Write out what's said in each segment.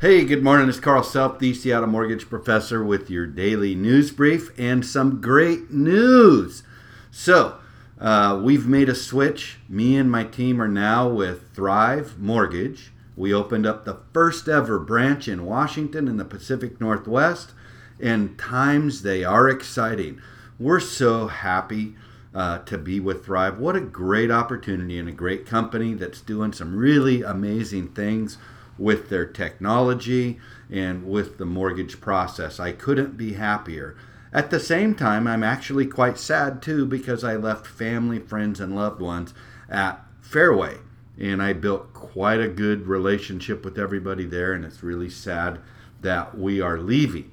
Hey, good morning. It's Carl Self, the Seattle Mortgage Professor, with your daily news brief and some great news. So, uh, we've made a switch. Me and my team are now with Thrive Mortgage. We opened up the first ever branch in Washington in the Pacific Northwest, and times they are exciting. We're so happy uh, to be with Thrive. What a great opportunity and a great company that's doing some really amazing things with their technology and with the mortgage process. I couldn't be happier. At the same time, I'm actually quite sad too because I left family, friends, and loved ones at Fairway. And I built quite a good relationship with everybody there, and it's really sad that we are leaving.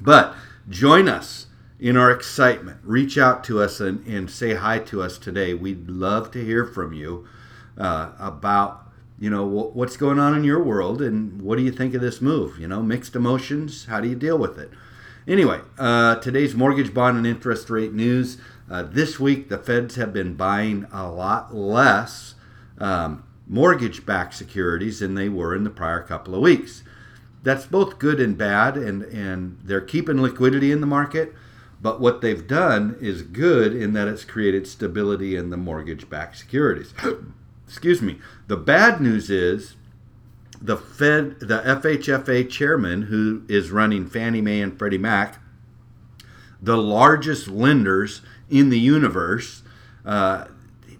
But join us in our excitement. Reach out to us and, and say hi to us today. We'd love to hear from you uh, about you know what's going on in your world and what do you think of this move you know mixed emotions how do you deal with it? Anyway uh, today's mortgage bond and interest rate news. Uh, this week the feds have been buying a lot less um, mortgage backed securities than they were in the prior couple of weeks. That's both good and bad and, and they're keeping liquidity in the market but what they've done is good in that it's created stability in the mortgage backed securities excuse me. The bad news is the Fed, the FHFA chairman, who is running Fannie Mae and Freddie Mac, the largest lenders in the universe. Uh,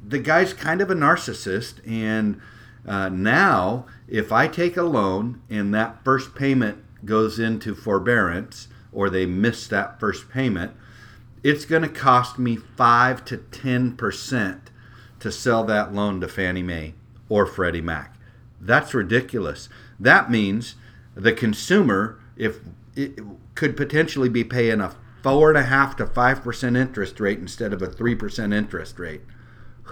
the guy's kind of a narcissist, and uh, now if I take a loan and that first payment goes into forbearance, or they miss that first payment, it's going to cost me five to ten percent to sell that loan to Fannie Mae or Freddie Mac. That's ridiculous. That means the consumer, if it could potentially be paying a four and a half to five percent interest rate instead of a three percent interest rate.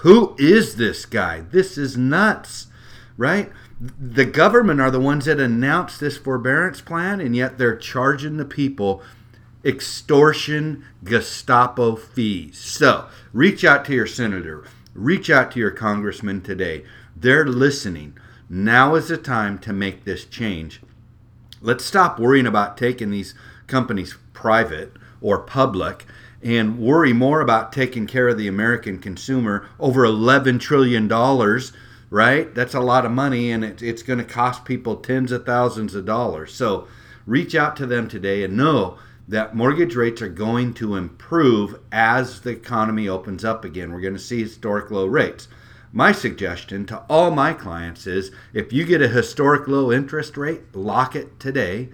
Who is this guy? This is nuts, right? The government are the ones that announced this forbearance plan, and yet they're charging the people extortion Gestapo fees. So reach out to your senator Reach out to your congressman today. They're listening. Now is the time to make this change. Let's stop worrying about taking these companies private or public and worry more about taking care of the American consumer. Over $11 trillion, right? That's a lot of money and it, it's going to cost people tens of thousands of dollars. So reach out to them today and know that mortgage rates are going to improve as the economy opens up again. We're going to see historic low rates. My suggestion to all my clients is if you get a historic low interest rate, lock it today.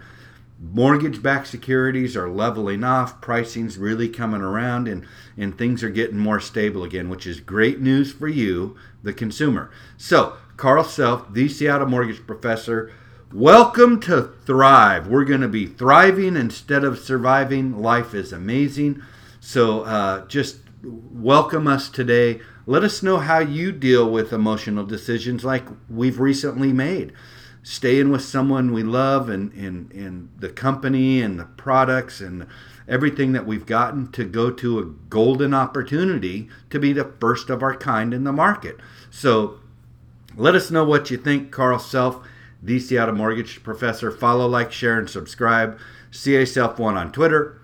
Mortgage backed securities are leveling off, pricing's really coming around, and, and things are getting more stable again, which is great news for you, the consumer. So, Carl Self, the Seattle Mortgage Professor, Welcome to Thrive. We're going to be thriving instead of surviving. Life is amazing. So uh, just welcome us today. Let us know how you deal with emotional decisions like we've recently made. Staying with someone we love and, and, and the company and the products and everything that we've gotten to go to a golden opportunity to be the first of our kind in the market. So let us know what you think, Carl Self the Seattle Mortgage Professor. Follow, like, share, and subscribe. CA Self One on Twitter,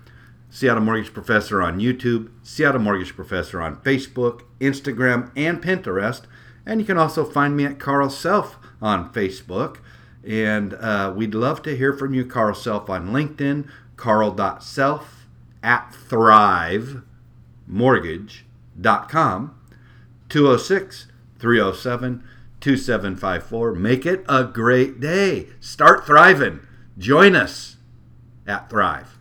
Seattle Mortgage Professor on YouTube, Seattle Mortgage Professor on Facebook, Instagram, and Pinterest. And you can also find me at Carl Self on Facebook. And uh, we'd love to hear from you, Carl Self, on LinkedIn, carl.self at thrivemortgage.com, 206 307 2754. Make it a great day. Start thriving. Join us at Thrive.